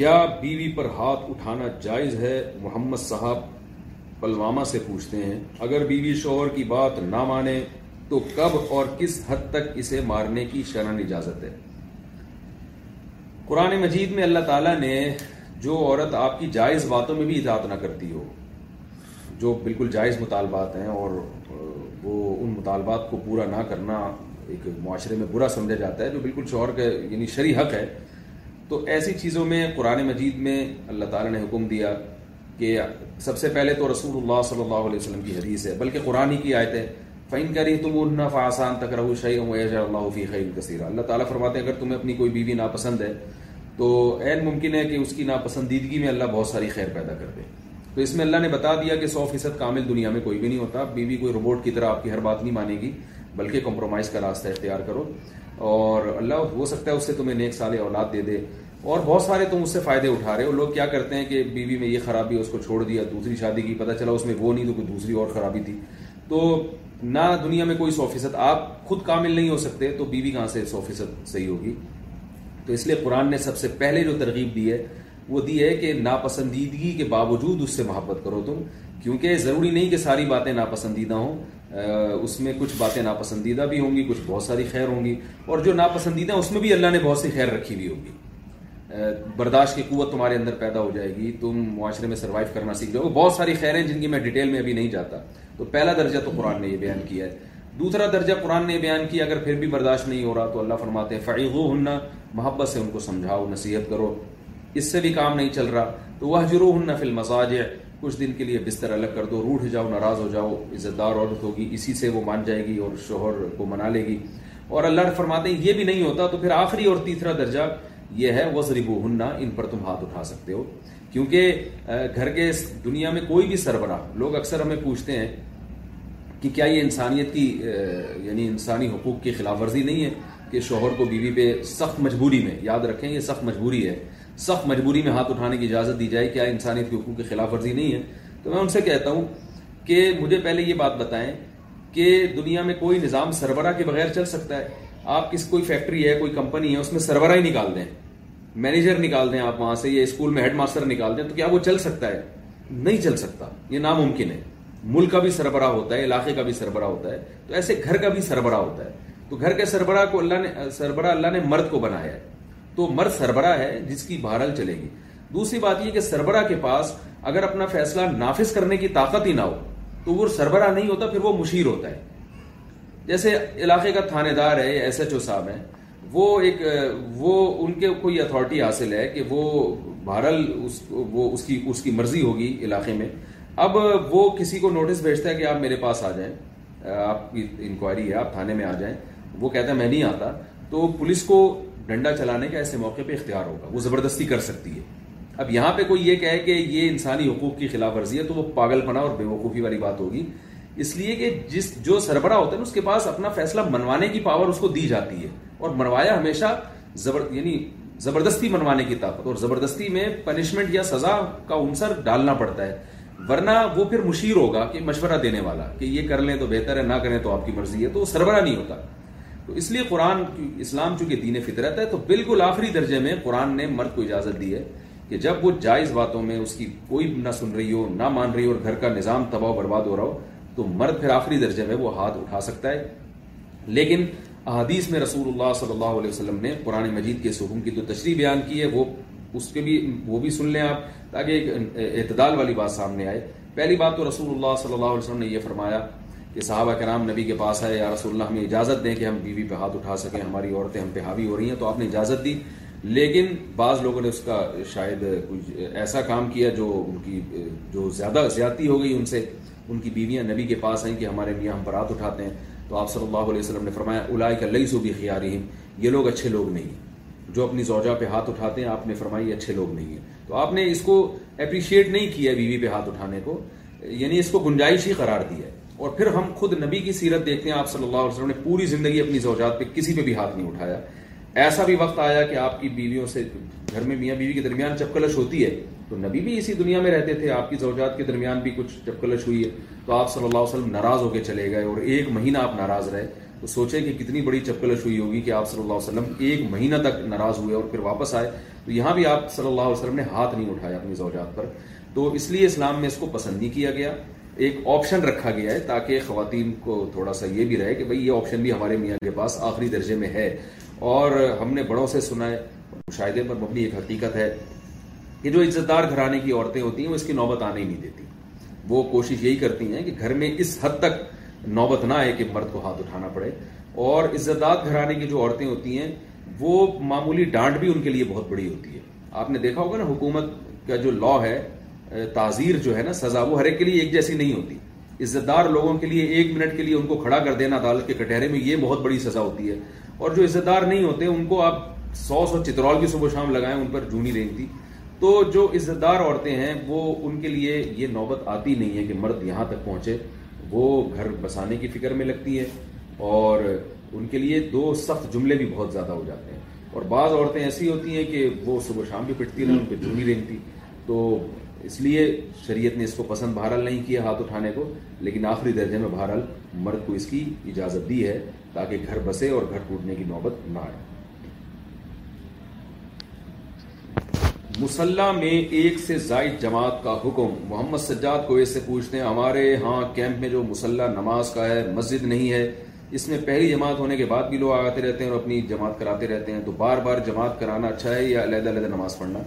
کیا بیوی پر ہاتھ اٹھانا جائز ہے محمد صاحب پلوامہ سے پوچھتے ہیں اگر بیوی شوہر کی بات نہ مانے تو کب اور کس حد تک اسے مارنے کی شرن اجازت ہے قرآن مجید میں اللہ تعالیٰ نے جو عورت آپ کی جائز باتوں میں بھی اطاعت نہ کرتی ہو جو بالکل جائز مطالبات ہیں اور وہ ان مطالبات کو پورا نہ کرنا ایک معاشرے میں برا سمجھا جاتا ہے جو بالکل شوہر کا یعنی شرح حق ہے تو ایسی چیزوں میں قرآن مجید میں اللہ تعالیٰ نے حکم دیا کہ سب سے پہلے تو رسول اللہ صلی اللہ علیہ وسلم کی حدیث ہے بلکہ قرآن ہی کی آیتیں فن کری تم اُن فا تک رہو شیوم اللہ فی خیر کثیر اللہ تعالیٰ فرماتے ہیں اگر تمہیں اپنی کوئی بیوی ناپسند ہے تو عین ممکن ہے کہ اس کی ناپسندیدگی میں اللہ بہت ساری خیر پیدا کر دے تو اس میں اللہ نے بتا دیا کہ سو فیصد کامل دنیا میں کوئی بھی نہیں ہوتا بیوی کوئی روبوٹ کی طرح آپ کی ہر بات نہیں مانے گی بلکہ کمپرومائز کا راستہ اختیار کرو اور اللہ ہو سکتا ہے اس سے تمہیں نیک سال اولاد دے دے اور بہت سارے تم اس سے فائدے اٹھا رہے ہو لوگ کیا کرتے ہیں کہ بیوی میں یہ خرابی ہے اس کو چھوڑ دیا دوسری شادی کی پتہ چلا اس میں وہ نہیں تو کوئی دوسری اور خرابی تھی تو نہ دنیا میں کوئی سو فیصد آپ خود کامل نہیں ہو سکتے تو بیوی کہاں سے سو فیصد صحیح ہوگی تو اس لیے قرآن نے سب سے پہلے جو ترغیب دی ہے وہ دی ہے کہ ناپسندیدگی کے باوجود اس سے محبت کرو تم کیونکہ ضروری نہیں کہ ساری باتیں ناپسندیدہ ہوں اس میں کچھ باتیں ناپسندیدہ بھی ہوں گی کچھ بہت ساری خیر ہوں گی اور جو ناپسندیدہ اس میں بھی اللہ نے بہت سی خیر رکھی ہوئی ہوگی برداشت کی قوت تمہارے اندر پیدا ہو جائے گی تم معاشرے میں سروائیو کرنا سیکھ جاؤ بہت ساری خیریں جن کی میں ڈیٹیل میں ابھی نہیں جاتا تو پہلا درجہ تو قرآن نے یہ بیان کیا ہے دوسرا درجہ قرآن نے بیان کیا اگر پھر بھی برداشت نہیں ہو رہا تو اللہ فرماتے ہیں فعیغ ہننا محبت سے ان کو سمجھاؤ نصیحت کرو اس سے بھی کام نہیں چل رہا تو وہ جرو ہننا فل مزاج ہے کچھ دن کے لیے بستر الگ کر دو روٹ جاؤ ناراض ہو جاؤ عزت دار عورت ہوگی اسی سے وہ مان جائے گی اور شوہر کو منا لے گی اور اللہ فرماتے ہیں یہ بھی نہیں ہوتا تو پھر آخری اور تیسرا درجہ یہ ہے وز ہننا ان پر تم ہاتھ اٹھا سکتے ہو کیونکہ گھر کے دنیا میں کوئی بھی سربراہ لوگ اکثر ہمیں پوچھتے ہیں کہ کیا یہ انسانیت کی یعنی انسانی حقوق کی خلاف ورزی نہیں ہے کہ شوہر کو بیوی پہ سخت مجبوری میں یاد رکھیں یہ سخت مجبوری ہے سخت مجبوری میں ہاتھ اٹھانے کی اجازت دی جائے کیا انسانیت کے حقوق کی خلاف ورزی نہیں ہے تو میں ان سے کہتا ہوں کہ مجھے پہلے یہ بات بتائیں کہ دنیا میں کوئی نظام سربراہ کے بغیر چل سکتا ہے آپ کس کوئی فیکٹری ہے کوئی کمپنی ہے اس میں سربراہ ہی نکال دیں مینیجر نکال دیں آپ وہاں سے یا اسکول میں ہیڈ ماسٹر نکال دیں تو کیا وہ چل سکتا ہے نہیں چل سکتا یہ ناممکن ہے ملک کا بھی سربراہ ہوتا ہے علاقے کا بھی سربراہ ہوتا ہے تو ایسے گھر کا بھی سربراہ ہوتا ہے تو گھر کے سربراہ کو اللہ نے سربراہ اللہ نے مرد کو بنایا ہے تو مرد سربراہ ہے جس کی بہرحال چلے گی دوسری بات یہ کہ سربراہ کے پاس اگر اپنا فیصلہ نافذ کرنے کی طاقت ہی نہ ہو تو وہ سربراہ نہیں ہوتا پھر وہ مشیر ہوتا ہے جیسے علاقے کا تھانے دار ہے ایس ایچ او صاحب ہیں وہ ایک وہ ان کے کوئی اتھارٹی حاصل ہے کہ وہ بہرحال اس کی اس کی مرضی ہوگی علاقے میں اب وہ کسی کو نوٹس بھیجتا ہے کہ آپ میرے پاس آ جائیں آپ کی انکوائری ہے آپ تھانے میں آ جائیں وہ کہتا ہے میں نہیں آتا تو پولیس کو ڈنڈا چلانے کا ایسے موقع پہ اختیار ہوگا وہ زبردستی کر سکتی ہے اب یہاں پہ کوئی یہ کہے کہ یہ انسانی حقوق کی خلاف ورزی ہے تو وہ پاگل پنا اور بے وقوفی والی بات ہوگی اس لیے کہ جس جو سربراہ ہوتا ہے نا اس کے پاس اپنا فیصلہ منوانے کی پاور اس کو دی جاتی ہے اور منوایا ہمیشہ زبر یعنی زبردستی منوانے کی طاقت اور زبردستی میں پنشمنٹ یا سزا کا انصر ڈالنا پڑتا ہے ورنہ وہ پھر مشیر ہوگا کہ مشورہ دینے والا کہ یہ کر لیں تو بہتر ہے نہ کریں تو آپ کی مرضی ہے تو وہ سربراہ نہیں ہوتا تو اس لیے قرآن اسلام چونکہ دین فطرت ہے تو بالکل آخری درجے میں قرآن نے مرد کو اجازت دی ہے کہ جب وہ جائز باتوں میں اس کی کوئی نہ سن رہی ہو نہ مان رہی ہو اور گھر کا نظام تباہ برباد ہو رہا ہو تو مرد پھر آخری درجے میں وہ ہاتھ اٹھا سکتا ہے لیکن احادیث میں رسول اللہ صلی اللہ علیہ وسلم نے قرآن مجید کے سکون کی جو تشریح بیان کی ہے وہ اس کے بھی وہ بھی سن لیں آپ تاکہ ایک اعتدال والی بات سامنے آئے پہلی بات تو رسول اللہ صلی اللہ علیہ وسلم نے یہ فرمایا کہ صحابہ کرام نبی کے پاس آئے یا رسول اللہ ہمیں اجازت دیں کہ ہم بیوی پہ ہاتھ اٹھا سکیں ہماری عورتیں ہم پہ حاوی ہو رہی ہیں تو آپ نے اجازت دی لیکن بعض لوگوں نے اس کا شاید کچھ ایسا کام کیا جو ان کی جو زیادہ زیادتی ہو گئی ان سے ان کی بیویاں نبی کے پاس آئیں کہ ہمارے میاں ہم برات اٹھاتے ہیں تو آپ صلی اللہ علیہ وسلم نے فرمایا الائے کا لئی سو بھی خیاری یہ لوگ اچھے لوگ نہیں جو اپنی زوجہ پہ ہاتھ اٹھاتے ہیں آپ نے فرمائی اچھے لوگ نہیں ہیں تو آپ نے اس کو اپریشیٹ نہیں کیا بیوی پہ ہاتھ اٹھانے کو یعنی اس کو گنجائش ہی قرار دیا ہے اور پھر ہم خود نبی کی سیرت دیکھتے ہیں آپ صلی اللہ علیہ وسلم نے پوری زندگی اپنی زوجات پہ کسی پہ بھی ہاتھ نہیں اٹھایا ایسا بھی وقت آیا کہ آپ کی بیویوں سے گھر میں میاں بیوی کے درمیان چپکلش ہوتی ہے تو نبی بھی اسی دنیا میں رہتے تھے آپ کی زوجات کے درمیان بھی کچھ چپکلش ہوئی ہے تو آپ صلی اللہ علیہ وسلم ناراض ہو کے چلے گئے اور ایک مہینہ آپ ناراض رہے تو سوچے کہ کتنی بڑی چپکلش ہوئی ہوگی کہ آپ صلی اللہ علیہ وسلم ایک مہینہ تک ناراض ہوئے اور پھر واپس آئے تو یہاں بھی آپ صلی اللہ علیہ وسلم نے ہاتھ نہیں اٹھایا اپنی زوجات پر تو اس لیے اسلام میں اس کو پسند نہیں کیا گیا ایک آپشن رکھا گیا ہے تاکہ خواتین کو تھوڑا سا یہ بھی رہے کہ بھائی یہ آپشن بھی ہمارے میاں کے پاس آخری درجے میں ہے اور ہم نے بڑوں سے سنا ہے مشاہدے پر مبنی ایک حقیقت ہے کہ جو عزت دار گھرانے کی عورتیں ہوتی ہیں وہ اس کی نوبت آنے ہی نہیں دیتی وہ کوشش یہی کرتی ہیں کہ گھر میں اس حد تک نوبت نہ آئے کہ مرد کو ہاتھ اٹھانا پڑے اور عزت گھرانے کی جو عورتیں ہوتی ہیں وہ معمولی ڈانٹ بھی ان کے لیے بہت بڑی ہوتی ہے آپ نے دیکھا ہوگا نا حکومت کا جو لا ہے تعزیر جو ہے نا سزا وہ ہر ایک کے لیے ایک جیسی نہیں ہوتی عزت دار لوگوں کے لیے ایک منٹ کے لیے ان کو کھڑا کر دینا عدالت کے کٹہرے میں یہ بہت بڑی سزا ہوتی ہے اور جو عزت دار نہیں ہوتے ان کو آپ سو سو چترول کی صبح شام لگائیں ان پر جونی رینگتی تھی تو جو عزت دار عورتیں ہیں وہ ان کے لیے یہ نوبت آتی نہیں ہے کہ مرد یہاں تک پہنچے وہ گھر بسانے کی فکر میں لگتی ہے اور ان کے لیے دو سخت جملے بھی بہت زیادہ ہو جاتے ہیں اور بعض عورتیں ایسی ہوتی ہیں کہ وہ صبح شام بھی پٹتی رہیں ان پہ دھونی رہتی تو اس لیے شریعت نے اس کو پسند بہرحال نہیں کیا ہاتھ اٹھانے کو لیکن آخری درجے میں بہرحال مرد کو اس کی اجازت دی ہے تاکہ گھر بسے اور گھر ٹوٹنے کی نوبت نہ آئے مسلح میں ایک سے زائد جماعت کا حکم محمد سجاد کو اس سے پوچھتے ہیں ہمارے ہاں کیمپ میں جو مسلح نماز کا ہے مسجد نہیں ہے اس میں پہلی جماعت ہونے کے بعد بھی لوگ آتے رہتے ہیں اور اپنی جماعت کراتے رہتے ہیں تو بار بار جماعت کرانا اچھا ہے یا علیحدہ علیحدہ نماز پڑھنا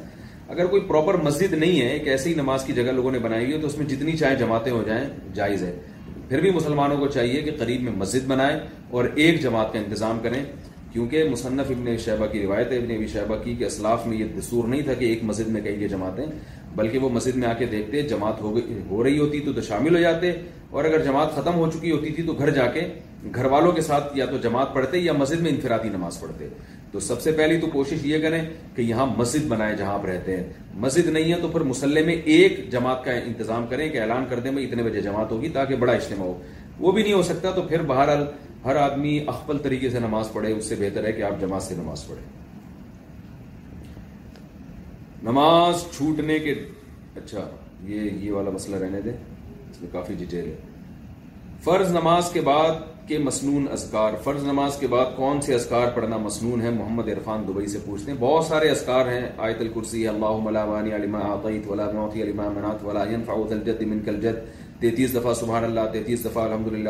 اگر کوئی پراپر مسجد نہیں ہے ایک ایسی نماز کی جگہ لوگوں نے بنائی ہوئی ہے تو اس میں جتنی چاہے جماعتیں ہو جائیں جائز ہے پھر بھی مسلمانوں کو چاہیے کہ قریب میں مسجد بنائیں اور ایک جماعت کا انتظام کریں کیونکہ مصنف ابن شہبہ کی روایت ابن ابی شہبہ کی کہ اسلاف میں یہ دسور نہیں تھا کہ ایک مسجد میں کہیں گے جماعتیں بلکہ وہ مسجد میں آ کے دیکھتے جماعت ہو گئی ہو رہی ہوتی تو, تو شامل ہو جاتے اور اگر جماعت ختم ہو چکی ہوتی تھی تو گھر جا کے گھر والوں کے ساتھ یا تو جماعت پڑھتے یا مسجد میں انفرادی نماز پڑھتے تو سب سے پہلی تو کوشش یہ کریں کہ یہاں مسجد بنائے جہاں آپ رہتے ہیں مسجد نہیں ہے تو پھر مسلح میں ایک جماعت کا انتظام کریں کہ اعلان کر دیں میں اتنے بجے جماعت ہوگی تاکہ بڑا اجتماع ہو وہ بھی نہیں ہو سکتا تو پھر بہرحال ہر آدمی اخبل طریقے سے نماز پڑھے اس سے بہتر ہے کہ آپ جماعت سے نماز پڑھیں نماز چھوٹنے کے اچھا یہ یہ والا مسئلہ رہنے دیں اس میں کافی ڈیٹیل ہے فرض نماز کے بعد کے مسنون اذکار فرض نماز کے بعد کون سے اذکار پڑھنا مسنون ہے محمد عرفان دبئی سے پوچھتے ہیں بہت سارے اذکار ہیں آیت الکرسی اللہ ملا علی علمات من کل جد تینتیس دفعہ سبحان اللہ تینتیس دفعہ الحمد للہ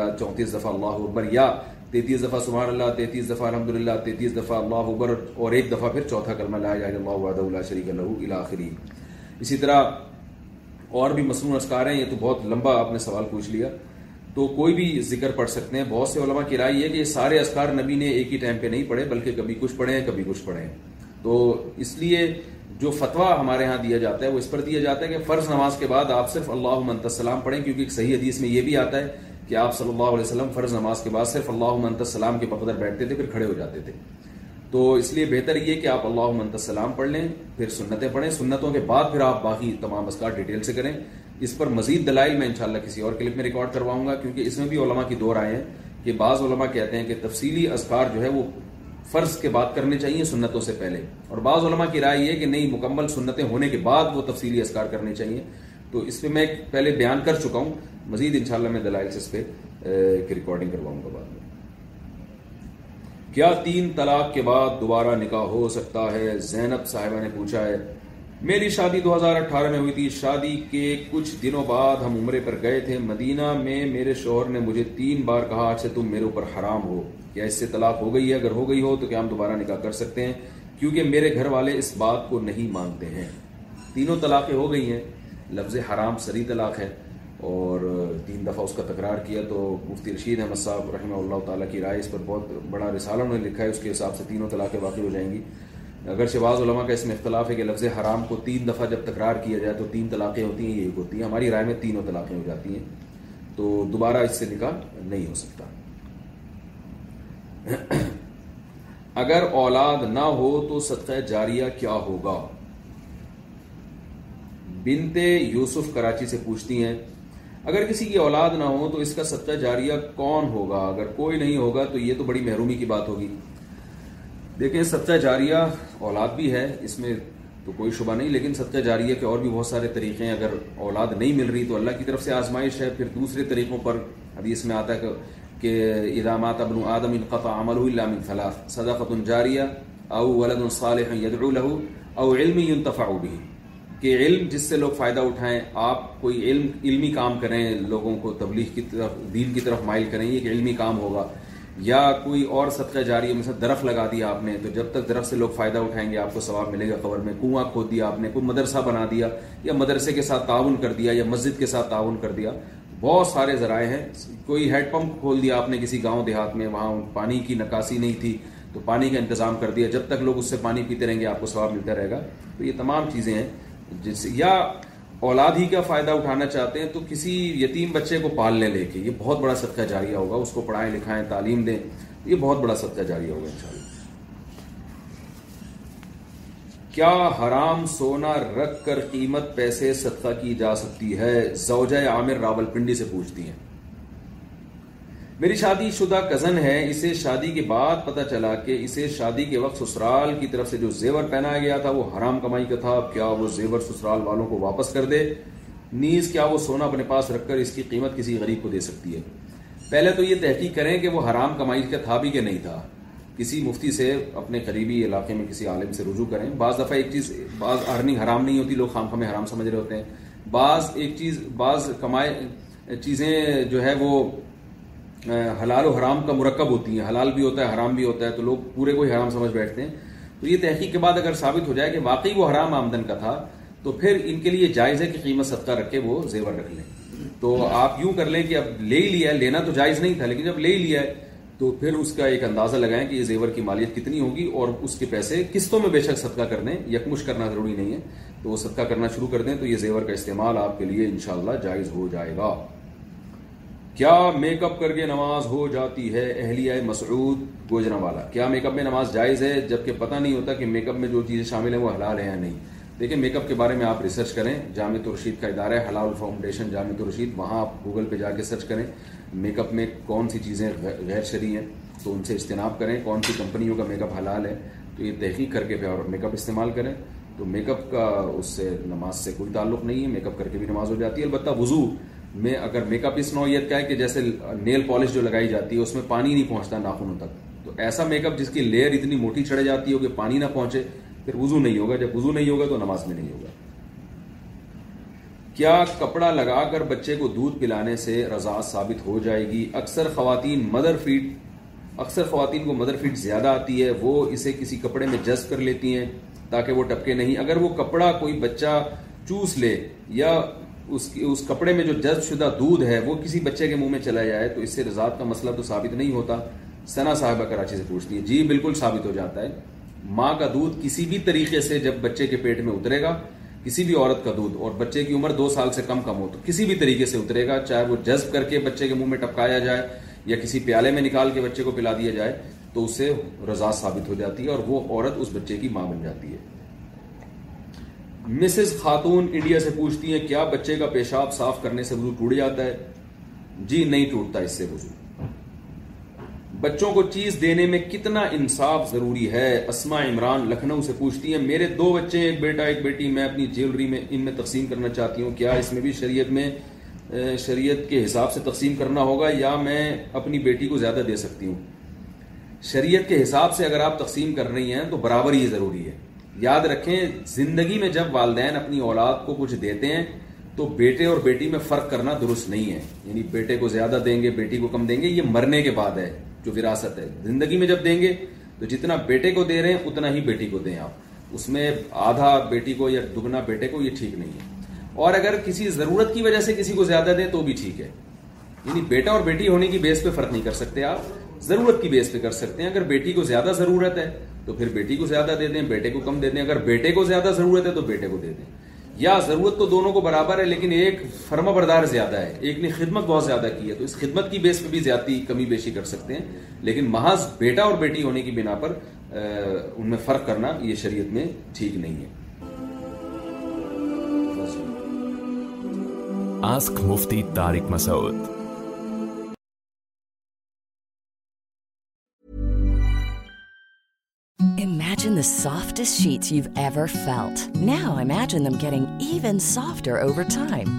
دفعہ اللہ اکبر یا تینتیس دفعہ سبحان اللہ تینتیس دفعہ الحمد للہ تینتیس دفعہ اللہ اکبر اور ایک دفعہ پھر چوتھا کلمہ لا الہ اللہ اسی طرح اور بھی مصنوع اسکار ہیں یہ تو بہت لمبا آپ نے سوال پوچھ لیا تو کوئی بھی ذکر پڑھ سکتے ہیں بہت سے علماء کی رائے یہ کہ سارے اسکار نبی نے ایک ہی ٹائم پہ نہیں پڑھے بلکہ کبھی کچھ پڑھے ہیں کبھی کچھ پڑھے ہیں تو اس لیے جو فتویٰ ہمارے ہاں دیا جاتا ہے وہ اس پر دیا جاتا ہے کہ فرض نماز کے بعد آپ صرف اللہ منت السلام پڑھیں کیونکہ ایک صحیح حدیث میں یہ بھی آتا ہے کہ آپ صلی اللہ علیہ وسلم فرض نماز کے بعد صرف اللہ منت السلام کے بقدر بیٹھتے تھے پھر کھڑے ہو جاتے تھے تو اس لیے بہتر یہ کہ آپ اللہ منت السلام پڑھ لیں پھر سنتیں پڑھیں سنتوں کے بعد پھر آپ باقی تمام اسکار ڈیٹیل سے کریں اس پر مزید دلائل میں انشاءاللہ کسی اور کلپ میں ریکارڈ کرواؤں گا کیونکہ اس میں بھی علماء کی دور آئے ہیں کہ بعض علماء کہتے ہیں کہ تفصیلی اسکار جو ہے وہ فرض کے بات کرنے چاہیے سنتوں سے پہلے اور بعض علماء کی رائے یہ کہ نہیں مکمل سنتیں ہونے کے بعد وہ تفصیلی اسکار کرنے چاہیے تو اس پہ میں پہلے بیان کر چکا ہوں مزید انشاءاللہ میں دلائل سے اس پہ ریکارڈنگ کرواؤں گا بعد میں کیا تین طلاق کے بعد دوبارہ نکاح ہو سکتا ہے زینب صاحبہ نے پوچھا ہے میری شادی دو ہزار اٹھارہ میں ہوئی تھی شادی کے کچھ دنوں بعد ہم عمرے پر گئے تھے مدینہ میں میرے شوہر نے مجھے تین بار کہا اچھے تم میرے اوپر حرام ہو کیا اس سے طلاق ہو گئی ہے اگر ہو گئی ہو تو کیا ہم دوبارہ نکاح کر سکتے ہیں کیونکہ میرے گھر والے اس بات کو نہیں مانتے ہیں تینوں طلاقیں ہو گئی ہیں لفظ حرام سری طلاق ہے اور تین دفعہ اس کا تکرار کیا تو مفتی رشید احمد صاحب رحمہ اللہ تعالیٰ کی رائے اس پر بہت بڑا رسالہ انہوں نے لکھا ہے اس کے حساب سے تینوں طلاقیں واقع ہو جائیں گی اگر شباز علماء کا اس میں اختلاف ہے کہ لفظ حرام کو تین دفعہ جب تکرار کیا جائے تو تین طلاقیں ہوتی ہیں ایک ہوتی ہیں ہماری رائے میں تینوں طلاقیں ہو جاتی ہیں تو دوبارہ اس سے نکاح نہیں ہو سکتا اگر اولاد نہ ہو تو صدقہ جاریہ کیا ہوگا بنتے یوسف کراچی سے پوچھتی ہیں اگر کسی کی اولاد نہ ہو تو اس کا صدقہ جاریہ کون ہوگا اگر کوئی نہیں ہوگا تو یہ تو بڑی محرومی کی بات ہوگی دیکھیں صدقہ جاریہ اولاد بھی ہے اس میں تو کوئی شبہ نہیں لیکن صدقہ جاریہ کے اور بھی بہت سارے طریقے ہیں اگر اولاد نہیں مل رہی تو اللہ کی طرف سے آزمائش ہے پھر دوسرے طریقوں پر ابھی اس میں آتا ہے کہ کہ ادامات ابن آدم من او ولد صالح یدعو له او علم کہ علم جس سے لوگ فائدہ اٹھائیں آپ کوئی علم علمی کام کریں لوگوں کو تبلیغ کی طرف دین کی طرف مائل کریں یہ کہ علمی کام ہوگا یا کوئی اور صدقہ جاری ہے مثلا درخت لگا دیا آپ نے تو جب تک درخت سے لوگ فائدہ اٹھائیں گے آپ کو ثواب ملے گا قبر میں کنواں کھود دیا آپ نے کوئی مدرسہ بنا دیا یا مدرسے کے ساتھ تعاون کر دیا یا مسجد کے ساتھ تعاون کر دیا بہت سارے ذرائع ہیں کوئی ہیڈ پمپ کھول دیا آپ نے کسی گاؤں دیہات میں وہاں پانی کی نکاسی نہیں تھی تو پانی کا انتظام کر دیا جب تک لوگ اس سے پانی پیتے رہیں گے آپ کو ثواب ملتا رہے گا تو یہ تمام چیزیں ہیں جس یا اولاد ہی کا فائدہ اٹھانا چاہتے ہیں تو کسی یتیم بچے کو پالنے لے کے یہ بہت بڑا صدقہ جاریہ ہوگا اس کو پڑھائیں لکھائیں تعلیم دیں یہ بہت بڑا صدقہ جاریہ ہوگا انشاءاللہ کیا حرام سونا رکھ کر قیمت پیسے صدقہ کی جا سکتی ہے زوجہ عامر راول پنڈی سے پوچھتی ہیں میری شادی شدہ کزن ہے اسے شادی کے بعد پتہ چلا کہ اسے شادی کے وقت سسرال کی طرف سے جو زیور پہنایا گیا تھا وہ حرام کمائی کا تھا کیا وہ زیور سسرال والوں کو واپس کر دے نیز کیا وہ سونا اپنے پاس رکھ کر اس کی قیمت کسی غریب کو دے سکتی ہے پہلے تو یہ تحقیق کریں کہ وہ حرام کمائی کا تھا بھی کہ نہیں تھا کسی مفتی سے اپنے قریبی علاقے میں کسی عالم سے رجوع کریں بعض دفعہ ایک چیز بعض ارننگ حرام نہیں ہوتی لوگ خام خاں حرام سمجھ رہے ہوتے ہیں بعض ایک چیز بعض کمائے چیزیں جو ہے وہ حلال و حرام کا مرکب ہوتی ہیں حلال بھی ہوتا ہے حرام بھی ہوتا ہے تو لوگ پورے کو ہی حرام سمجھ بیٹھتے ہیں تو یہ تحقیق کے بعد اگر ثابت ہو جائے کہ واقعی وہ حرام آمدن کا تھا تو پھر ان کے لیے جائز ہے کہ قیمت صدقہ رکھ کے وہ زیور رکھ لیں تو آپ یوں کر لیں کہ اب لے لیا ہے لینا تو جائز نہیں تھا لیکن جب لے لیا ہے تو پھر اس کا ایک اندازہ لگائیں کہ یہ زیور کی مالیت کتنی ہوگی اور اس کے پیسے قسطوں میں بے شک صدقہ کر دیں یکمش کرنا ضروری نہیں ہے تو وہ صدقہ کرنا شروع کر دیں تو یہ زیور کا استعمال آپ کے لیے انشاءاللہ جائز ہو جائے گا کیا میک اپ کر کے نماز ہو جاتی ہے اہلیہ مسعود گوجرا والا کیا میک اپ میں نماز جائز ہے جبکہ پتہ نہیں ہوتا کہ میک اپ میں جو چیزیں شامل ہیں وہ حلال ہیں یا نہیں دیکھیں میک اپ کے بارے میں آپ ریسرچ کریں جامع الرشید کا ادارہ ہے حلال فاؤنڈیشن جامع الرشید وہاں آپ گوگل پہ جا کے سرچ کریں میک اپ میں کون سی چیزیں غیر شرعی ہیں تو ان سے اجتناب کریں کون سی کمپنیوں کا میک اپ حلال ہے تو یہ تحقیق کر کے پھر اور میک اپ استعمال کریں تو میک اپ کا اس سے نماز سے کوئی تعلق نہیں ہے میک اپ کر کے بھی نماز ہو جاتی ہے البتہ وضو میں اگر میک اپ اس نوعیت کا ہے کہ جیسے نیل پالش جو لگائی جاتی ہے اس میں پانی نہیں پہنچتا ناخنوں تک تو ایسا میک اپ جس کی لیئر اتنی موٹی چڑھے جاتی ہو کہ پانی نہ پہنچے پھر وضو نہیں ہوگا جب وضو نہیں ہوگا تو نماز میں نہیں ہوگا کیا کپڑا لگا کر بچے کو دودھ پلانے سے رضا ثابت ہو جائے گی اکثر خواتین مدر فیڈ اکثر خواتین کو مدر فیڈ زیادہ آتی ہے وہ اسے کسی کپڑے میں جذب کر لیتی ہیں تاکہ وہ ٹپکے نہیں اگر وہ کپڑا کوئی بچہ چوس لے یا اس کپڑے میں جو جذب شدہ دودھ ہے وہ کسی بچے کے منہ میں چلا جائے تو اس سے رضا کا مسئلہ تو ثابت نہیں ہوتا ثنا صاحبہ کراچی سے پوچھتی ہے جی بالکل ثابت ہو جاتا ہے ماں کا دودھ کسی بھی طریقے سے جب بچے کے پیٹ میں اترے گا کسی بھی عورت کا دودھ اور بچے کی عمر دو سال سے کم کم ہو تو کسی بھی طریقے سے اترے گا چاہے وہ جذب کر کے بچے کے منہ میں ٹپکایا جائے یا کسی پیالے میں نکال کے بچے کو پلا دیا جائے تو اس سے رضا ثابت ہو جاتی ہے اور وہ عورت اس بچے کی ماں بن جاتی ہے مسز خاتون انڈیا سے پوچھتی ہیں کیا بچے کا پیشاب صاف کرنے سے وضو ٹوٹ جاتا ہے جی نہیں ٹوٹتا اس سے وضو بچوں کو چیز دینے میں کتنا انصاف ضروری ہے اسما عمران لکھنؤ سے پوچھتی ہیں میرے دو بچے ہیں ایک بیٹا ایک بیٹی میں اپنی جیولری میں ان میں تقسیم کرنا چاہتی ہوں کیا اس میں بھی شریعت میں شریعت کے حساب سے تقسیم کرنا ہوگا یا میں اپنی بیٹی کو زیادہ دے سکتی ہوں شریعت کے حساب سے اگر آپ تقسیم کر رہی ہیں تو برابر ہی ضروری ہے یاد رکھیں زندگی میں جب والدین اپنی اولاد کو کچھ دیتے ہیں تو بیٹے اور بیٹی میں فرق کرنا درست نہیں ہے یعنی بیٹے کو زیادہ دیں گے بیٹی کو کم دیں گے یہ مرنے کے بعد ہے جو وراثت ہے زندگی میں جب دیں گے تو جتنا بیٹے کو دے رہے ہیں اتنا ہی بیٹی کو دیں آپ اس میں آدھا بیٹی کو یا دگنا بیٹے کو یہ ٹھیک نہیں ہے اور اگر کسی ضرورت کی وجہ سے کسی کو زیادہ دیں تو بھی ٹھیک ہے یعنی بیٹا اور بیٹی ہونے کی بیس پہ فرق نہیں کر سکتے آپ ضرورت کی بیس پہ کر سکتے ہیں اگر بیٹی کو زیادہ ضرورت ہے تو پھر بیٹی کو زیادہ دے دیں بیٹے کو کم دے دیں اگر بیٹے کو زیادہ ضرورت ہے تو بیٹے کو دے دیں یا ضرورت تو دونوں کو برابر ہے لیکن ایک فرما بردار زیادہ ہے ایک نے خدمت بہت زیادہ کی ہے تو اس خدمت کی بیس پہ بھی زیادتی کمی بیشی کر سکتے ہیں لیکن محض بیٹا اور بیٹی ہونے کی بنا پر ان میں فرق کرنا یہ شریعت میں ٹھیک نہیں ہے ask Mufti Masood The softest sheets you've ever felt. Now imagine them getting even softer over time.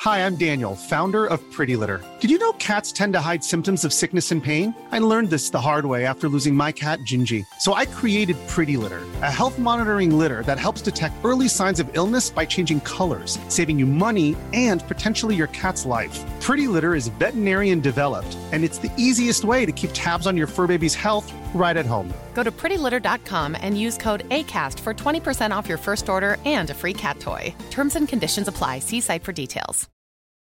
Hi, I'm Daniel, founder of Pretty Litter. Did you know cats tend to hide symptoms of sickness and pain? I learned this the hard way after losing my cat, Gingy. So I created Pretty Litter, a health monitoring litter that helps detect early signs of illness by changing colors, saving you money and potentially your cat's life. Pretty Litter is veterinarian developed, and it's the easiest way to keep tabs on your fur baby's health right at home. First aid freight who terms and conditions apply see site details